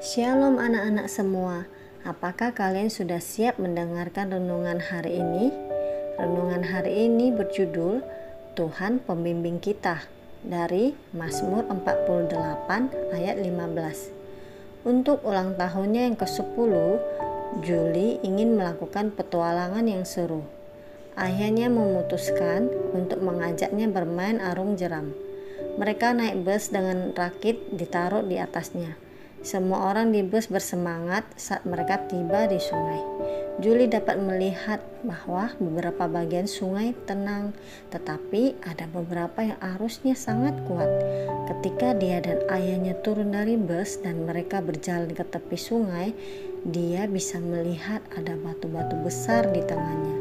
Shalom anak-anak semua. Apakah kalian sudah siap mendengarkan renungan hari ini? Renungan hari ini berjudul Tuhan pembimbing kita dari Mazmur 48 ayat 15. Untuk ulang tahunnya yang ke-10, Juli ingin melakukan petualangan yang seru. Ayahnya memutuskan untuk mengajaknya bermain arung jeram. Mereka naik bus dengan rakit ditaruh di atasnya. Semua orang di bus bersemangat saat mereka tiba di sungai. Julie dapat melihat bahwa beberapa bagian sungai tenang, tetapi ada beberapa yang arusnya sangat kuat. Ketika dia dan ayahnya turun dari bus dan mereka berjalan ke tepi sungai, dia bisa melihat ada batu-batu besar di tengahnya.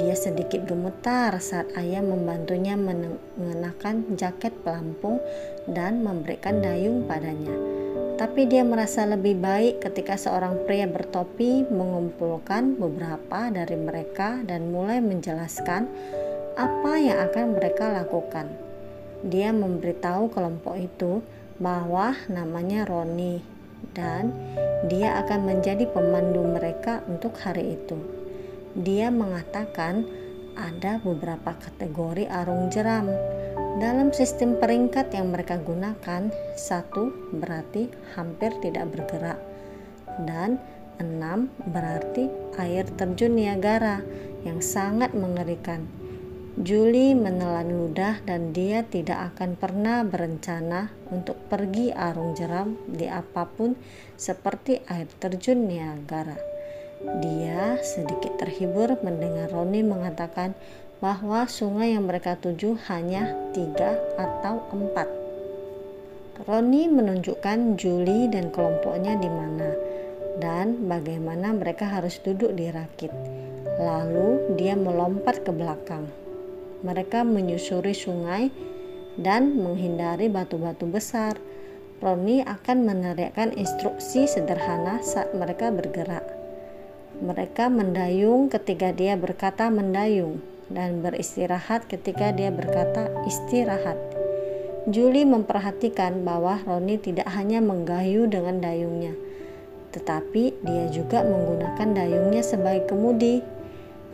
Dia sedikit gemetar saat ayah membantunya mengenakan jaket pelampung dan memberikan dayung padanya. Tapi dia merasa lebih baik ketika seorang pria bertopi mengumpulkan beberapa dari mereka dan mulai menjelaskan apa yang akan mereka lakukan. Dia memberitahu kelompok itu bahwa namanya Roni dan dia akan menjadi pemandu mereka untuk hari itu. Dia mengatakan ada beberapa kategori arung jeram dalam sistem peringkat yang mereka gunakan, satu berarti hampir tidak bergerak dan enam berarti air terjun Niagara yang sangat mengerikan. Julie menelan ludah dan dia tidak akan pernah berencana untuk pergi arung jeram di apa pun seperti air terjun Niagara. Dia sedikit terhibur mendengar Roni mengatakan bahwa sungai yang mereka tuju hanya tiga atau empat. Roni menunjukkan Julie dan kelompoknya di mana dan bagaimana mereka harus duduk di rakit. Lalu dia melompat ke belakang. Mereka menyusuri sungai dan menghindari batu-batu besar. Roni akan meneriakkan instruksi sederhana saat mereka bergerak. Mereka mendayung ketika dia berkata mendayung dan beristirahat ketika dia berkata istirahat. Julie memperhatikan bahwa Roni tidak hanya menggayu dengan dayungnya, tetapi dia juga menggunakan dayungnya sebagai kemudi.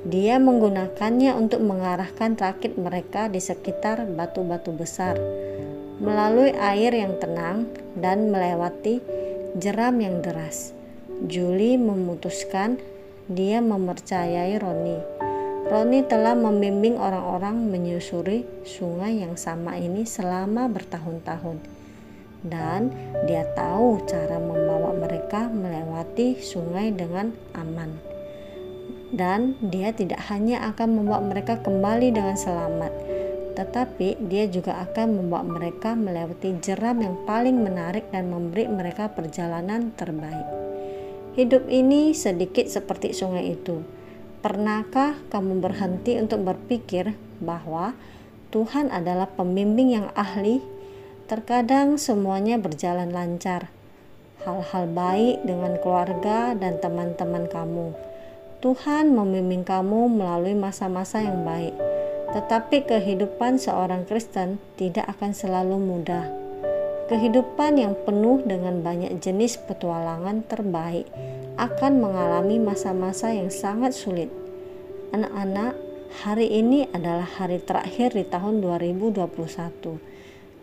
Dia menggunakannya untuk mengarahkan rakit mereka di sekitar batu-batu besar melalui air yang tenang dan melewati jeram yang deras. Julie memutuskan dia mempercayai Roni Roni telah membimbing orang-orang menyusuri sungai yang sama ini selama bertahun-tahun. Dan dia tahu cara membawa mereka melewati sungai dengan aman. Dan dia tidak hanya akan membawa mereka kembali dengan selamat, tetapi dia juga akan membawa mereka melewati jeram yang paling menarik dan memberi mereka perjalanan terbaik. Hidup ini sedikit seperti sungai itu Pernahkah kamu berhenti untuk berpikir bahwa Tuhan adalah pembimbing yang ahli? Terkadang semuanya berjalan lancar. Hal-hal baik dengan keluarga dan teman-teman kamu. Tuhan membimbing kamu melalui masa-masa yang baik. Tetapi kehidupan seorang Kristen tidak akan selalu mudah. Kehidupan yang penuh dengan banyak jenis petualangan terbaik akan mengalami masa-masa yang sangat sulit. Anak-anak, hari ini adalah hari terakhir di tahun 2021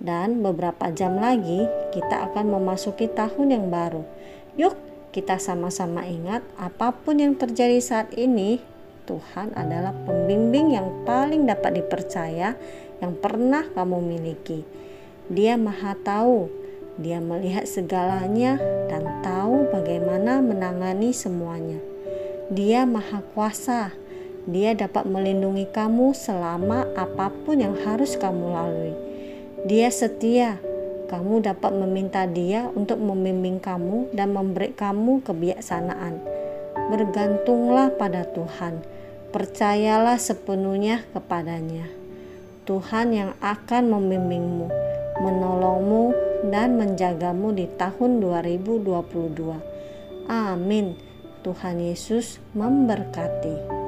dan beberapa jam lagi kita akan memasuki tahun yang baru. Yuk, kita sama-sama ingat apa pun yang terjadi saat ini, Tuhan adalah pembimbing yang paling dapat dipercaya yang pernah kamu miliki. Dia Maha Tahu dia melihat segalanya dan tahu bagaimana menangani semuanya. Dia Maha Kuasa. Dia dapat melindungi kamu selama apa pun yang harus kamu lalui. Dia setia. Kamu dapat meminta Dia untuk membimbing kamu dan memberi kamu kebijaksanaan. Bergantunglah pada Tuhan. Percayalah sepenuhnya kepadanya. Tuhan yang akan membimbingmu, menolongmu, dan menjagamu di tahun 2022. Amin. Tuhan Yesus memberkati.